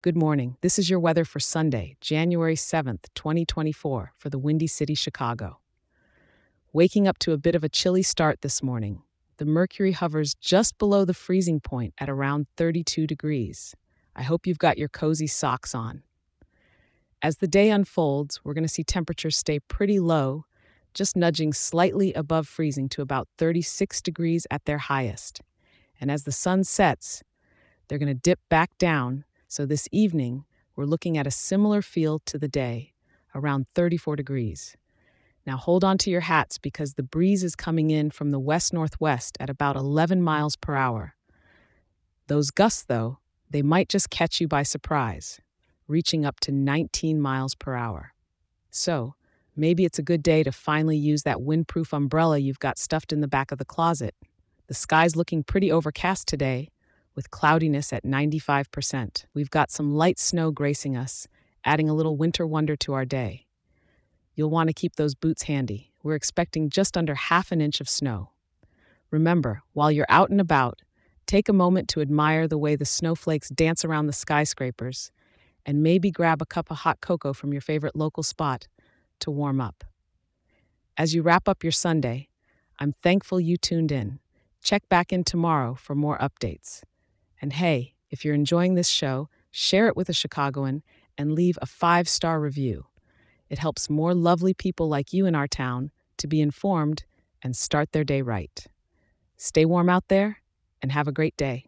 Good morning. This is your weather for Sunday, January 7th, 2024, for the Windy City, Chicago. Waking up to a bit of a chilly start this morning. The mercury hovers just below the freezing point at around 32 degrees. I hope you've got your cozy socks on. As the day unfolds, we're going to see temperatures stay pretty low, just nudging slightly above freezing to about 36 degrees at their highest. And as the sun sets, they're going to dip back down. So this evening, we're looking at a similar feel to the day, around 34 degrees. Now hold on to your hats because the breeze is coming in from the west northwest at about 11 miles per hour. Those gusts, though, they might just catch you by surprise, reaching up to 19 miles per hour. So, maybe it's a good day to finally use that windproof umbrella you've got stuffed in the back of the closet. The sky's looking pretty overcast today, with cloudiness at 95%. We've got some light snow gracing us, adding a little winter wonder to our day. You'll want to keep those boots handy. We're expecting just under half an inch of snow. Remember, while you're out and about, take a moment to admire the way the snowflakes dance around the skyscrapers, and maybe grab a cup of hot cocoa from your favorite local spot to warm up. As you wrap up your Sunday, I'm thankful you tuned in. Check back in tomorrow for more updates. And hey, if you're enjoying this show, share it with a Chicagoan and leave a five star review. It helps more lovely people like you in our town to be informed and start their day right. Stay warm out there and have a great day.